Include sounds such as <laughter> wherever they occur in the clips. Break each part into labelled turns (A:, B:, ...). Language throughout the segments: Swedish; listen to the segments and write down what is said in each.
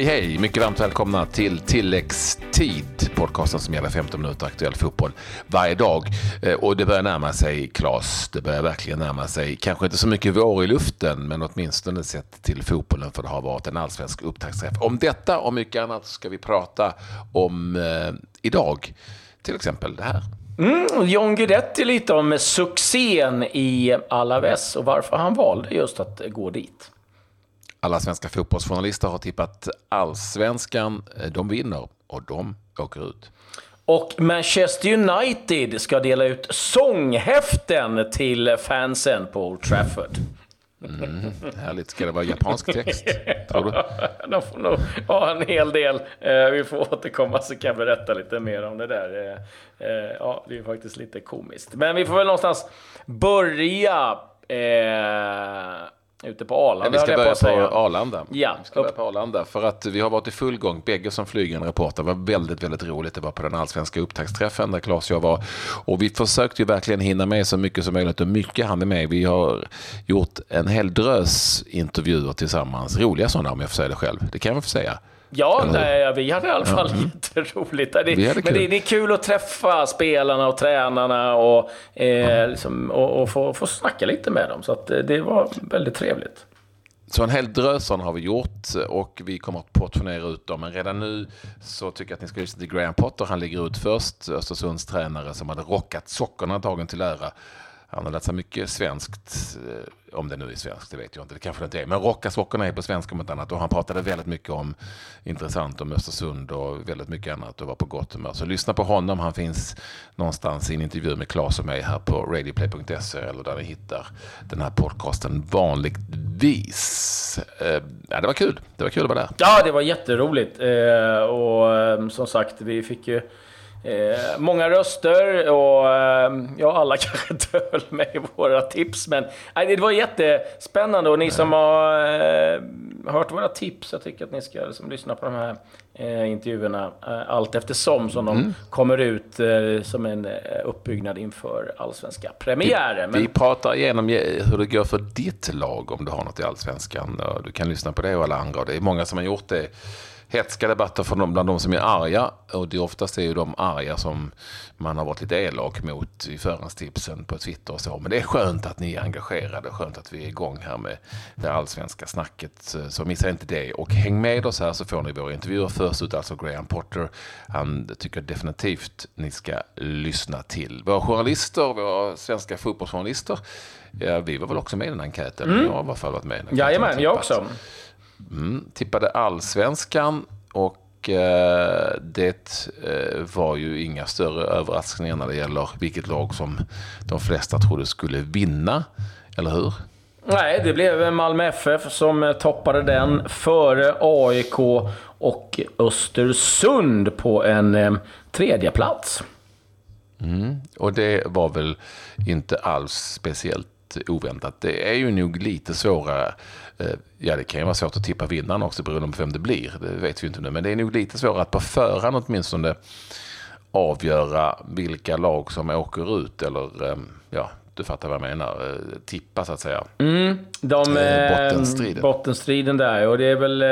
A: Hej hej! Mycket varmt välkomna till Tilläggstid, podcasten som gäller 15 minuter aktuell fotboll varje dag. Eh, och det börjar närma sig, Klas, det börjar verkligen närma sig, kanske inte så mycket vår i luften, men åtminstone sett till fotbollen, för det har varit en allsvensk upptaktsträff. Om detta och mycket annat ska vi prata om eh, idag, till exempel det här.
B: Mm, John Guidetti lite om succén i Alaves och varför han valde just att gå dit.
A: Alla svenska fotbollsjournalister har tippat allsvenskan. De vinner och de åker ut.
B: Och Manchester United ska dela ut sånghäften till fansen på Old Trafford.
A: Mm, härligt. Ska det vara japansk text? Tror du? <laughs>
B: De får nog ha en hel del. Eh, vi får återkomma så kan jag berätta lite mer om det där. Eh, eh, ja, det är faktiskt lite komiskt. Men vi får väl någonstans börja Ute på Arlanda.
A: Ja, vi ska börja på, på Arlanda.
B: Ja.
A: Vi ska börja på Arlanda. För att vi har varit i full gång. Bägge som flygande reporter var väldigt, väldigt roligt. Det var på den allsvenska upptaktsträffen där Claes och jag var. Och vi försökte ju verkligen hinna med så mycket som möjligt och mycket hann vi med. Vi har gjort en hel drös intervjuer tillsammans. Roliga sådana om jag får säga det själv. Det kan jag få säga.
B: Ja, nej, vi hade i alla fall mm. jätteroligt. Det, men det, det, är kul att träffa spelarna och tränarna och, eh, mm. liksom, och, och få, få snacka lite med dem. Så att, eh, det var väldigt trevligt.
A: Så en hel drös har vi gjort och vi kommer att portionera ut dem. Men redan nu så tycker jag att ni ska lyssna till Graham Potter. Han ligger ut först, Östersunds tränare som hade rockat sockorna dagen till ära. Han har lärt sig mycket svenskt, eh, om det nu är svenskt, det vet jag inte, det kanske det inte är. Men Rockasockorna är på svenska om ett annat. Och han pratade väldigt mycket om, intressant om Östersund och väldigt mycket annat och var på gott humör. Så lyssna på honom, han finns någonstans i en intervju med Claes och mig här på radioplay.se eller där ni hittar den här podcasten vanligtvis. Eh, ja, det var kul, det var kul att vara där.
B: Ja, det var jätteroligt. Eh, och som sagt, vi fick ju Eh, många röster och eh, ja, alla <laughs> kanske inte höll med i våra tips. Men nej, det var jättespännande och ni som har eh, hört våra tips, jag tycker att ni ska liksom, lyssna på de här eh, intervjuerna eh, allt eftersom som de mm. kommer ut eh, som en eh, uppbyggnad inför allsvenska premiären.
A: Vi, vi pratar igenom hur det går för ditt lag om du har något i allsvenskan. Du kan lyssna på det och alla andra. Det är många som har gjort det hetska debatter från bland de som är arga. Och det oftast är ju de arga som man har varit lite elak mot i förhandstipsen på Twitter och så. Men det är skönt att ni är engagerade. Skönt att vi är igång här med det allsvenska snacket. Så missa inte det. Och häng med oss här så får ni våra intervjuer. Först ut alltså Graham Potter. Han tycker definitivt ni ska lyssna till. Våra journalister, våra svenska fotbollsjournalister. Ja, vi var väl också med i den enkäten. Mm. Jag har i alla fall varit med.
B: Jajamän, jag också.
A: Mm, tippade allsvenskan och eh, det eh, var ju inga större överraskningar när det gäller vilket lag som de flesta trodde skulle vinna, eller hur?
B: Nej, det blev Malmö FF som eh, toppade den före AIK och Östersund på en eh, tredje plats.
A: Mm, och det var väl inte alls speciellt oväntat. Det är ju nog lite svårare ja, det kan ju vara svårt att tippa vinnaren också beroende på vem det blir. Det vet vi inte nu. Men det är nog lite svårare att på förhand åtminstone avgöra vilka lag som åker ut. Eller ehm, ja, du fattar vad jag menar. Eh, tippa så att säga.
B: Mm, de, eh, bottenstriden. bottenstriden där. Och det är väl...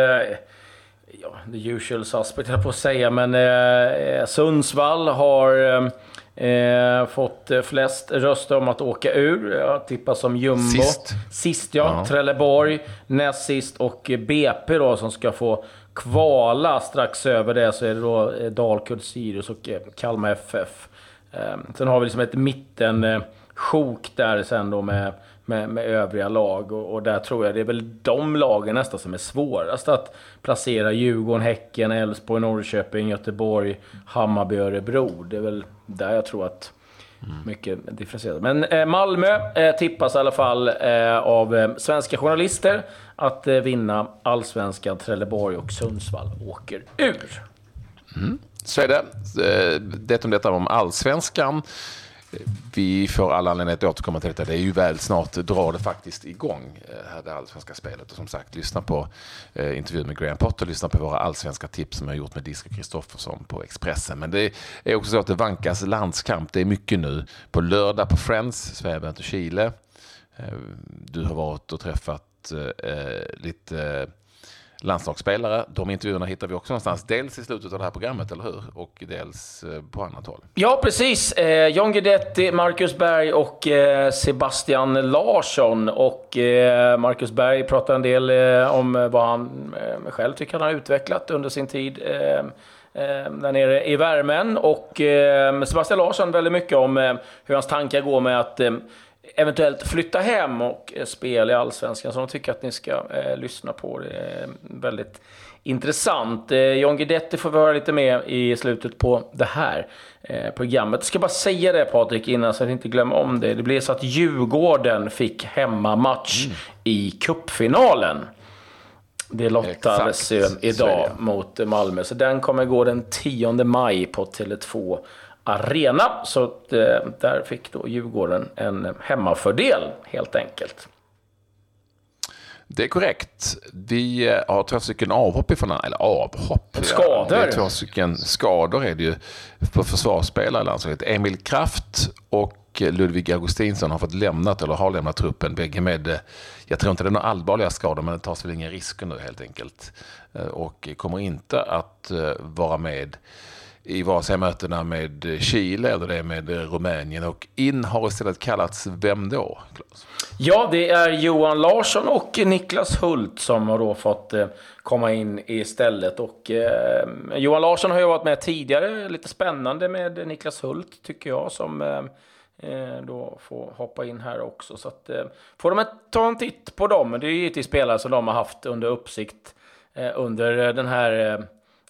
B: Ja, the usual suspect jag på att säga. Men eh, Sundsvall har... Eh, fått eh, flest röster om att åka ur. Jag tippar som jumbo.
A: Sist.
B: Sist ja. ja. Trelleborg. Näst sist och BP då som ska få kvala. Strax över det så är det då eh, Dalkurd, Sirius och eh, Kalmar FF. Eh, sen har vi liksom ett mitten eh, sjok där sen då med med, med övriga lag. Och, och, där tror jag det är väl de lagen nästan som är svårast att placera. Djurgården, Häcken, Elfsborg, Norrköping, Göteborg, Hammarby, Örebro. Det är väl där jag tror att Mm. Mycket differentierat. Men eh, Malmö eh, tippas i alla fall eh, av eh, svenska journalister att eh, vinna allsvenskan. Trelleborg och Sundsvall åker ur.
A: Mm. Så är det. Eh, det om detta om allsvenskan. Vi får alla anledning att återkomma till detta. Det är ju väl snart drar det faktiskt igång, eh, här det allsvenska spelet. Och som sagt, lyssna på eh, intervjun med Graham Potter, lyssna på våra allsvenska tips som jag har gjort med Disco Kristoffersson på Expressen. Men det är också så att det vankas landskamp. Det är mycket nu. På lördag på Friends, Sverige möter Chile. Eh, du har varit och träffat eh, eh lite landslagsspelare. De intervjuerna hittar vi också någonstans. Dels i slutet av det här programmet, eller hur? Och dels eh, på annat håll.
B: Ja, precis. Eh, John Guidetti, Marcus Berg och eh, Sebastian Larsson. Och eh, Marcus Berg pratar en del eh, om vad han eh, själv tycker han har utvecklat under sin tid eh, eh där nere i värmen. Och eh, Sebastian Larsson väldigt mycket om hur hans tankar går med att eventuellt flytta hem och eh, spela i Allsvenskan. Så de tycker att ni ska eh, lyssna på. Det är väldigt intressant. Eh, John Guidetti får vi höra lite mer i slutet på det här eh, programmet. Jag ska bara säga det Patrik innan så att jag inte glömmer om det. Det blev så att Djurgården fick hemmamatch mm. i kuppfinalen. Det lottades idag mot Malmö, så den kommer gå den 10 maj på Tele2 Arena. Så eh, där fick då Djurgården en hemmafördel helt enkelt.
A: Det är korrekt. Vi eh, har två stycken avhopp ifrån, eller avhopp.
B: Skador. Ja, det
A: är två stycken skador är det ju på försvarsspelare i landslaget. Emil Kraft och Ludvig Augustinsson har fått lämnat eller har lämnat truppen. Bägge med, eh, jag tror inte det är några allvarliga skador, men det tas väl inga risker nu helt enkelt. Och kommer inte att vara med i vare sig mötena med Chile eller det med Rumänien. Och in har istället kallats vem då? Claes?
B: Ja, det är Johan Larsson och Niklas Hult som har då fått eh, komma in istället. Och, eh, Johan Larsson har ju varit med tidigare, lite spännande med Niklas Hult tycker jag, som eh, eh då får hoppa in här också. Så att, eh, får de ta en titt på dem. Det är ju givetvis spelare som de har haft under uppsikt eh, under eh, den här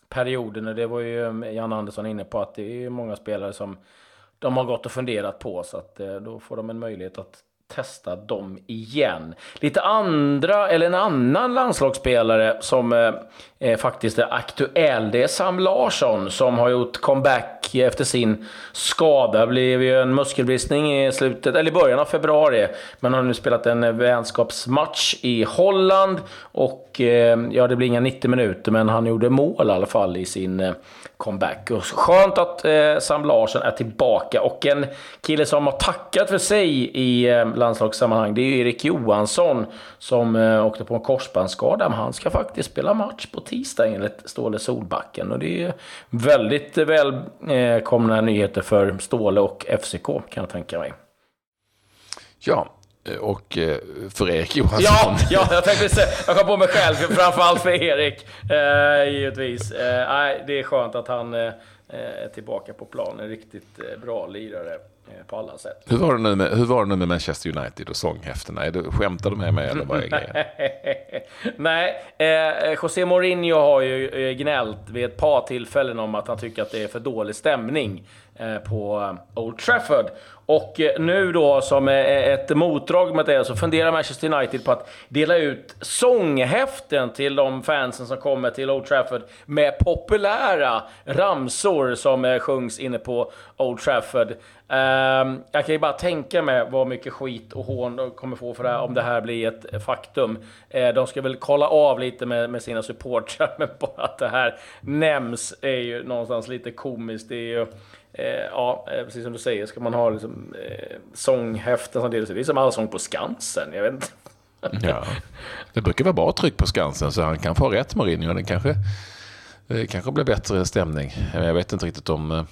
B: perioden. Och det var ju um, Jan Andersson inne på att det är många spelare som de har gått och funderat på. Så att eh, då får de en möjlighet att testa dem igen. Lite andra, eller en annan landslagsspelare som eh, eh, faktiskt är aktuell, det är Sam Larsson som har gjort comeback efter sin skada. Det blev ju en muskelbristning i slutet, eller i början av februari, men har nu spelat en vänskapsmatch i Holland och eh, ja, det blir inga 90 minuter, men han gjorde mål i alla fall i sin eh, comeback. Och skönt att eh, Sam Larsson är tillbaka och en kille som har tackat för sig i eh, landslagssammanhang, det är ju Erik Johansson som eh, åkte på en korsbandsskada, men han ska faktiskt spela match på tisdag enligt Ståle Solbacken. Och det är väldigt välkomna nyheter för Ståle och FCK kan jag tänka mig.
A: Ja, och eh, för Erik Johansson.
B: Ja, ja jag tänkte säga, jag kom på mig själv, framförallt för Erik. Eh, givetvis. Eh, det är skönt att han eh, är tillbaka på planen. Riktigt bra lirare. Eh, på alla sätt.
A: Hur var det nu med, hur var det nu med Manchester United och sånghäftena? Är du, skämtar du med mig eller vad är grejen? <laughs>
B: Nej, eh, José Mourinho har ju eh, gnällt vid ett par tillfällen om att han tycker att det är för dålig stämning Eh, på Old Trafford. Och eh, nu då som eh, ett motdrag med det så funderar Manchester United på att dela ut sånghäften till de fansen som kommer till Old Trafford med populära ramsor som sjungs inne på Old Trafford. Ehm, jag kan ju bara tänka mig vad mycket skit och hån de kommer få för det här, om det här blir ett faktum. De ska väl kolla av lite med, med sina supportrar, <laughs> men bara att det här nämns är ju någonstans lite komiskt. Det är ju, Eh, ja, eh, precis som du säger, ska man ha liksom, eh, sånghäften som delas ut. Det är som Allsång på Skansen, jag vet inte.
A: ja, det brukar vara bra tryck på Skansen, så han kan få rätt Mourinho. Det kanske, det kanske blir bättre stämning. Jag vet inte riktigt om eh,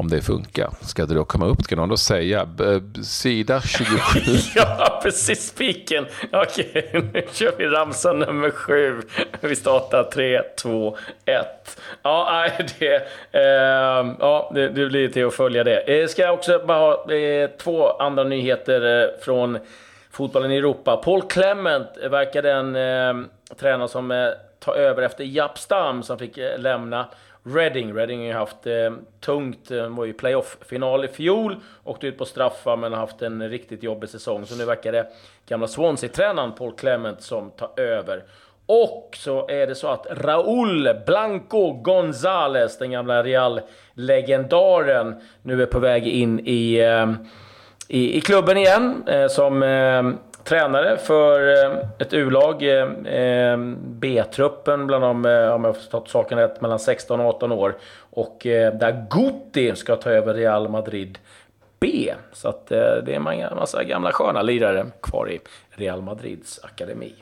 A: om det funkar. Ska det då komma upp? Ska någon då säga sida 27? <laughs>
B: ja, precis. Spiken. Okej, nu kör vi ramsa nummer sju. Vi startar 3, 2, 1. Ja, det, eh, ja, det, det blir till att följa det. Eh, ska jag också bara ha eh, två andra nyheter eh, från fotbollen i Europa. Paul Clement verkar den eh, tränare som eh, tar över efter Japp Stam som fick eh, lämna Reading. Reading har ju haft eh, tungt, de var ju playoff-final i fjol, åkte ut på straffar men har haft en riktigt jobbig säsong. Så nu verkar det gamla Swansea-tränaren Paul Clement som tar över. Och så är det så att Raúl Blanco González, den gamla Real-legendaren, nu är på väg in i, eh, i, i klubben igen eh, som eh, tränare för eh, ett U-lag, eh, eh, B-truppen bland de, om jag förstått saken rätt, mellan 16 och 18 år. Och där Guti ska ta över Real Madrid B. Så att det är en massa gamla sköna lirare kvar i Real Madrids akademi.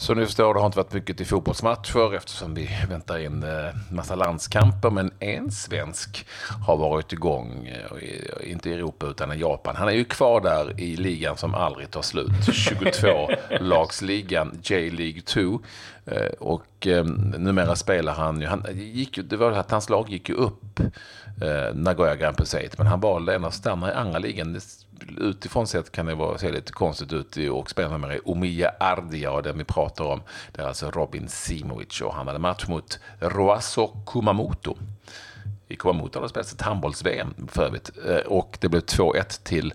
A: Så ni förstår, det har inte varit mycket till fotbollsmatcher eftersom vi väntar in eh, massa landskamper. Men en svensk har varit igång, eh, inte i Europa utan i Japan. Han är ju kvar där i ligan som aldrig tar slut. 22-lagsligan <laughs> J-League 2. Eh, och numera spelar han ju, han gick, det var att hans lag gick ju upp Nagoya Grand Prix men han valde ändå att stanna i andra ligan utifrån sett kan det vara, se lite konstigt ut och spännande med det. Omiya Ardia och den vi pratar om. Det är alltså Robin Simovic och han hade match mot Roasso Kumamoto. I Kumamoto har det spelats ett handbolls-VM för övrigt. Eh, och det blev 2-1 till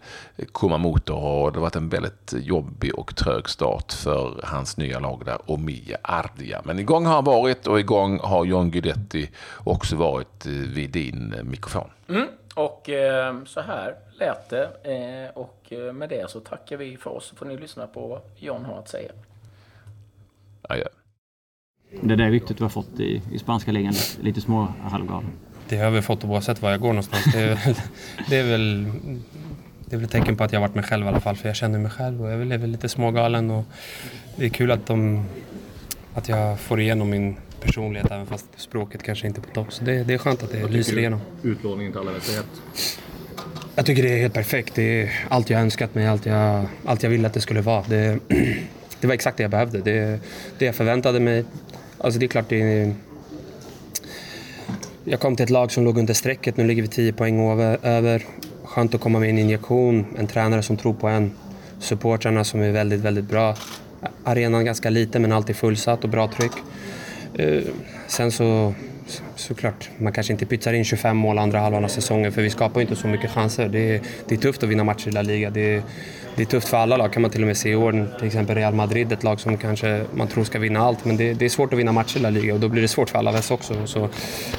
A: Kumamoto och det har varit en väldigt jobbig och trög start för hans nya lag där, Omiya Ardia. Men igång har han varit och igång har John Guidetti också varit eh, vid din mikrofon.
B: Mm. Och eh, så här lät det. Eh, och eh, med det så tackar vi för oss. Så får ni lyssna på vad John har att säga.
A: Adjö.
C: Det där ryktet du har fått i, i spanska ligan, lite små halvgalen.
D: Det har väl fått oavsett var jag går någonstans. Det är, väl, <laughs> det är väl det är väl ett tecken på att jag har varit mig själv i alla fall. För jag känner mig själv och jag är väl lite smågalen. Och det är kul att, de, att jag får igenom min personlighet även fast språket kanske inte är på topp. Så det, det är skönt att det lyser igenom.
C: Utlåningen till alla vet
D: Jag tycker det är helt perfekt. Det är allt jag önskat mig, allt jag, allt jag ville att det skulle vara. Det, <clears throat> det var exakt det jag behövde. Det, det jag förväntade mig. Alltså det är klart det är, Jag kom till ett lag som låg under strecket. Nu ligger vi 10 poäng över. Skönt att komma med en injektion, en tränare som tror på en. Supportrarna som är väldigt, väldigt bra. Arenan ganska liten men alltid fullsatt och bra tryck. Eh, sen så såklart, man kanske inte pytsar in 25 mål andra halvan av säsongen för vi skapar ju inte så mycket chanser. Det är, det är tufft att vinna matcher i La Liga. Det är, det är tufft för alla lag kan man till och med se i år. Till exempel Real Madrid, ett lag som kanske man tror ska vinna allt. Men det, det är svårt att vinna matcher i La Liga och då blir det svårt för Alaves också. Så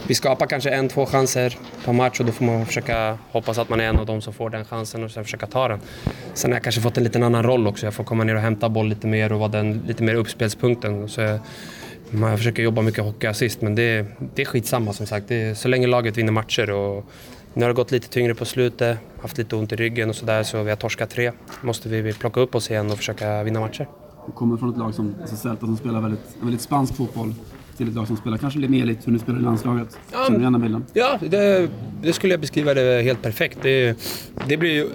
D: vi skapar kanske en, två chanser per match och då får man försöka hoppas att man är en av dem som får den chansen och sen försöka ta den. Sen har jag kanske fått en liten annan roll också. Jag får komma ner och hämta boll lite mer och vara den lite mer uppspelspunkten. Så jag, man försöker jobba mycket hockeyassist men det, det är skitsamma som sagt. Det så länge laget vinner matcher och nu har det gått lite tyngre på slutet, haft lite ont i ryggen och sådär så vi har torskat tre. måste vi plocka upp oss igen och försöka vinna matcher.
C: Du kommer från ett lag som alltså Celta som spelar väldigt, väldigt spansk fotboll till ett lag som spelar kanske lite mer likt hur ni spelar i landslaget. Ja, Känner du igen bilden?
D: Ja, det, det, skulle jag beskriva det helt perfekt. Det, det blir ju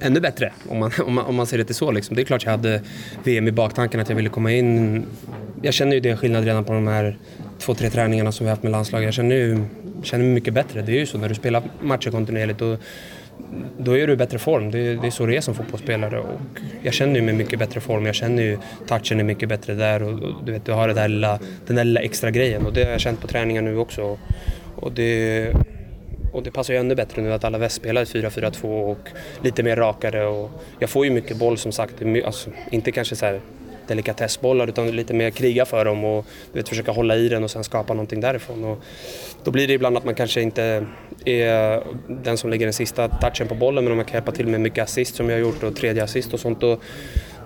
D: ännu bättre om man, <laughs> om man, om man ser det så. Liksom. Det är klart jag hade VM i baktanken att jag ville komma in. Jag känner ju det skillnad redan på de här två, tre träningarna som vi haft med landslaget. Jag känner, ju, känner mig mycket bättre. Det är ju så när du spelar matcher kontinuerligt. Och, då är du i bättre form. Det, det är så det är som fotbollsspelare. Och jag känner ju mig i mycket bättre form. Jag känner ju touchen är mycket bättre där och, och du vet, du har det där lilla, den där lilla extra grejen och det har jag känt på träningen nu också. Och det, och det passar ju ännu bättre nu att alla väst spelar 4-4-2 och lite mer rakare. Och jag får ju mycket boll som sagt, alltså, inte kanske så här delikatessbollar utan lite mer kriga för dem och du vet, försöka hålla i den och sen skapa någonting därifrån. Och då blir det ibland att man kanske inte är den som lägger den sista touchen på bollen men om man kan hjälpa till med mycket assist som jag har gjort och tredje assist och sånt. Och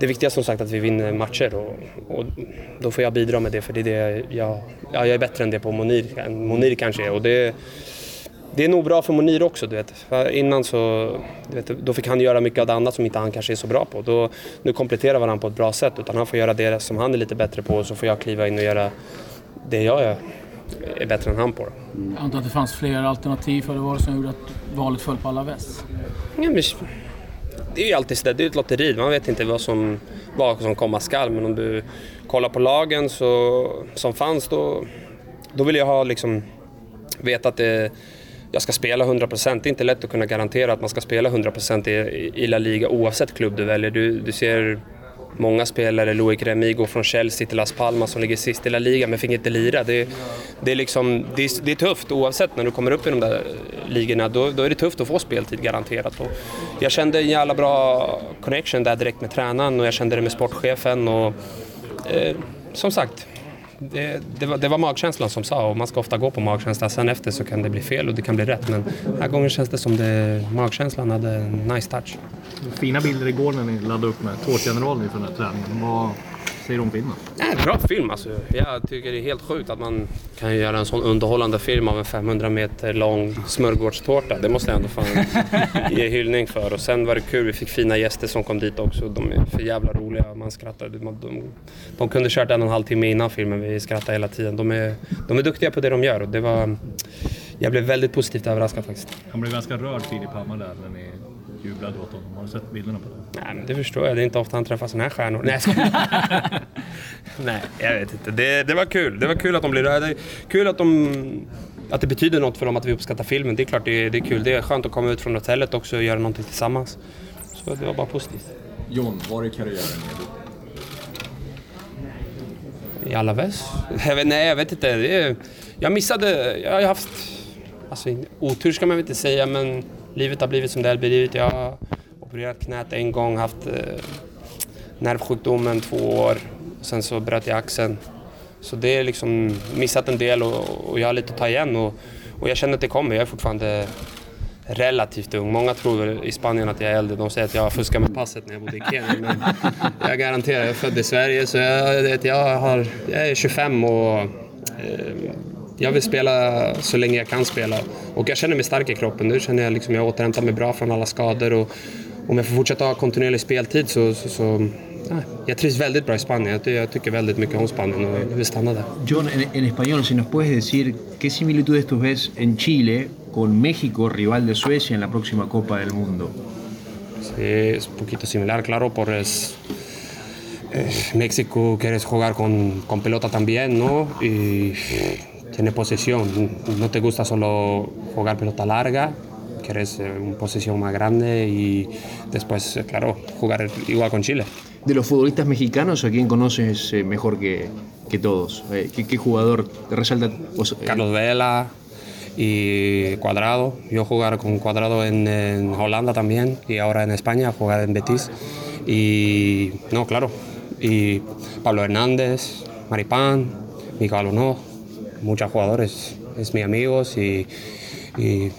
D: det viktiga som sagt att vi vinner matcher och, och, då får jag bidra med det för det är det jag, ja, jag är bättre än det på Monir än Monir kanske är. Och det, det är nog bra för Monir också. Du vet. Innan så du vet, då fick han göra mycket av det annat som inte han kanske är så bra på. Då, nu kompletterar varandra på ett bra sätt. Utan han får göra det som han är lite bättre på och så får jag kliva in och göra det jag är, är bättre än han på.
E: Jag antar att det fanns fler alternativ för det var som gjorde att valet föll på alla väst?
D: Ja, men, det är ju alltid sådär, det är ett lotteri. Man vet inte vad som, vad som komma skall. Men om du kollar på lagen så, som fanns då, då vill jag ha liksom, veta att det jag ska spela 100%. Det är inte lätt att kunna garantera att man ska spela 100% i, i La Liga oavsett klubb du väljer. Du, du ser många spelare, Loic Remy går från Chelsea till Las Palmas som ligger sist i La Liga men fick inte lira. Det, det, är, liksom, det, är, det är tufft oavsett när du kommer upp i de där ligorna. Då, då är det tufft att få speltid garanterat. Och jag kände en jävla bra connection där direkt med tränaren och jag kände det med sportchefen. Och, eh, som sagt, det, det, var, det var magkänslan som sa och man ska ofta gå på magkänslan. Sen efter så kan det bli fel och det kan bli rätt. Men den här gången känns det som det, magkänslan hade en nice touch.
F: Fina bilder igår när ni laddade upp med Tårtgeneralen inför den här träningen. Vad säger du om filmen?
D: Ja, bra film alltså. Jag tycker det är helt sjukt att man kan göra en sån underhållande film av en 500 meter lång smörgårdstårta. Det måste jag ändå fan <laughs> ge hyllning för. Och sen var det kul, vi fick fina gäster som kom dit också. De är för jävla roliga, man skrattade. De, de, de kunde kört en och en halv timme innan filmen, vi skrattade hela tiden. De är, de är duktiga på det de gör och det var... Jag blev väldigt positivt överraskad faktiskt.
F: Han blev ganska rörd Filip Hammar där när ni jublade åt honom. Har du sett bilderna på det?
D: Nej, men det förstår jag. Det är inte ofta han träffar såna här stjärnor. Nej, jag <laughs> Nej, jag vet inte. Det, det var kul. Det var kul att de blev rörda. Kul att de... Att det betyder något för dem att vi uppskattar filmen. Det är klart det är, det är kul. Det är skönt att komma ut från hotellet också och göra någonting tillsammans. Så det var bara positivt.
G: John, var är karriären?
D: I? Jag vet, nej, jag vet inte. Det är, jag missade... Jag har haft... Alltså, otur ska man väl inte säga, men livet har blivit som det har blivit. Jag har opererat knät en gång, haft eh, nervsjukdomen två år. Sen så bröt jag axeln. Så det är liksom missat en del och, och jag har lite att ta igen. Och, och jag känner att det kommer. Jag är fortfarande relativt ung. Många tror i Spanien att jag är äldre. De säger att jag fuskar med passet när jag bodde i Kenya. Men jag garanterar, jag är född i Sverige så jag, jag, har, jag är 25 och eh, jag vill spela så länge jag kan spela. Och jag känner mig stark i kroppen. Nu känner jag liksom jag återhämtar mig bra från alla skador. Och om jag får fortsätta ha kontinuerlig speltid så, så, så ja, jag trivs väldigt bra i Spanien. Jag, jag tycker väldigt mycket om Spanien och jag vill stanna där.
H: John, en, en español, si nos puedes decir qué similitudes tú ves en Chile con México, rival de Suecia en la próxima Copa del Mundo?
D: Sí, es un poquito similar, claro, por es, eh, México quieres jugar con, con pelota también, ¿no? Y tiene posesión. No te gusta solo jugar pelota larga, quieres eh, una posesión más grande y después, eh, claro, jugar igual con Chile.
H: De los futbolistas mexicanos, ¿a quién conoces eh, mejor que, que todos? ¿qué, ¿qué, jugador resalta? Vos, eh?
D: Carlos Vela y Cuadrado. Yo jugar con Cuadrado en, en, Holanda también y ahora en España, jugar en Betis. Y no, claro. Y Pablo Hernández, Maripán, Miguel Uno, muchos jugadores, es mis amigos y, y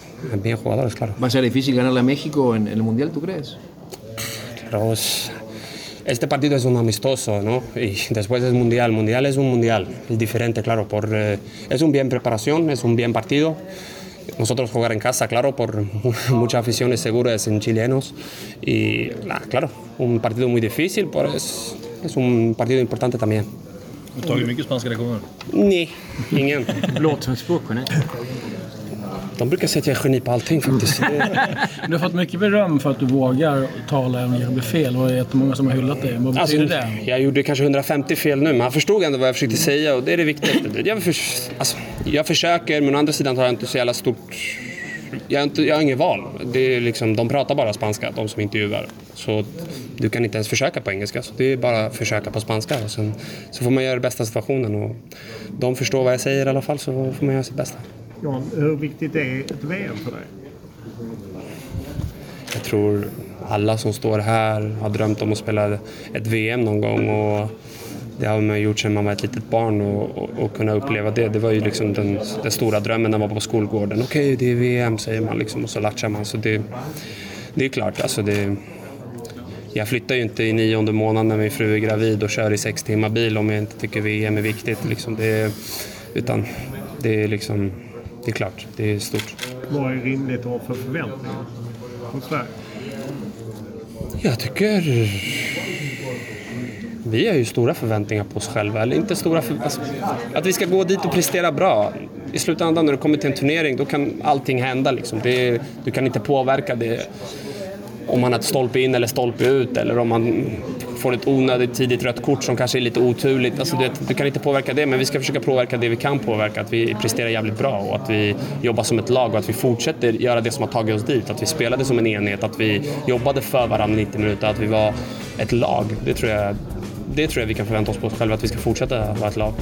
D: bien jugadores, claro.
H: ¿Va a ser difícil ganarle a México en, en el Mundial, tú crees?
D: Claro, es, este partido es un amistoso, ¿no? Y después es mundial. Mundial es un mundial, es diferente, claro. Por, eh, es un bien preparación, es un bien partido. Nosotros jugar en casa, claro, por <laughs> muchas aficiones seguras en chilenos. Y claro, un partido muy difícil, pero es, es un partido importante también.
F: Har du tagit mycket spanska lektioner?
D: Nej, ingen.
H: Ne?
D: De brukar säga att jag är geni på allting faktiskt. <laughs>
E: du har fått mycket beröm för att du vågar tala om det blir fel och det är jättemånga som har hyllat dig. Vad betyder
D: alltså,
E: det?
D: Jag gjorde kanske 150 fel nu, men han förstod ändå vad jag försökte säga och det är det viktigaste. Jag, för, alltså, jag försöker, men å andra sidan har jag inte så jävla stort... Jag har, inte, jag har inget val. Det är liksom, de pratar bara spanska, de som intervjuar. Så du kan inte ens försöka på engelska. Så det är bara att försöka på spanska. Och sen, så får man göra det bästa situationen. Och de förstår vad jag säger i alla fall, så får man göra sitt bästa.
I: Jan, hur viktigt är ett VM för dig?
D: Jag tror alla som står här har drömt om att spela ett VM någon gång. Och det har man gjort sedan man var ett litet barn och, och, och kunna uppleva det. Det var ju liksom den, den stora drömmen när man var på skolgården. Okej, okay, det är VM säger man liksom och så latchar man. Så det, det är klart, alltså det, jag flyttar ju inte i nionde månaden när min fru är gravid och kör i sex timmar bil om jag inte tycker VM är viktigt. Liksom det, utan det är liksom det är klart, det är stort.
I: Vad är rimligt att ha för förväntningar på Sverige?
D: Jag tycker... Vi har ju stora förväntningar på oss själva. Eller inte stora för... alltså, Att vi ska gå dit och prestera bra. I slutändan när du kommer till en turnering då kan allting hända. Liksom. Det, du kan inte påverka det om man har ett stolpe in eller stolpe ut eller om man får ett onödigt tidigt rött kort som kanske är lite oturligt. Alltså du, du kan inte påverka det, men vi ska försöka påverka det vi kan påverka. Att vi presterar jävligt bra och att vi jobbar som ett lag och att vi fortsätter göra det som har tagit oss dit. Att vi spelade som en enhet, att vi jobbade för varandra 90 minuter, att vi var ett lag. Det tror jag, det tror jag vi kan förvänta oss på oss själva, att vi ska fortsätta vara ett lag.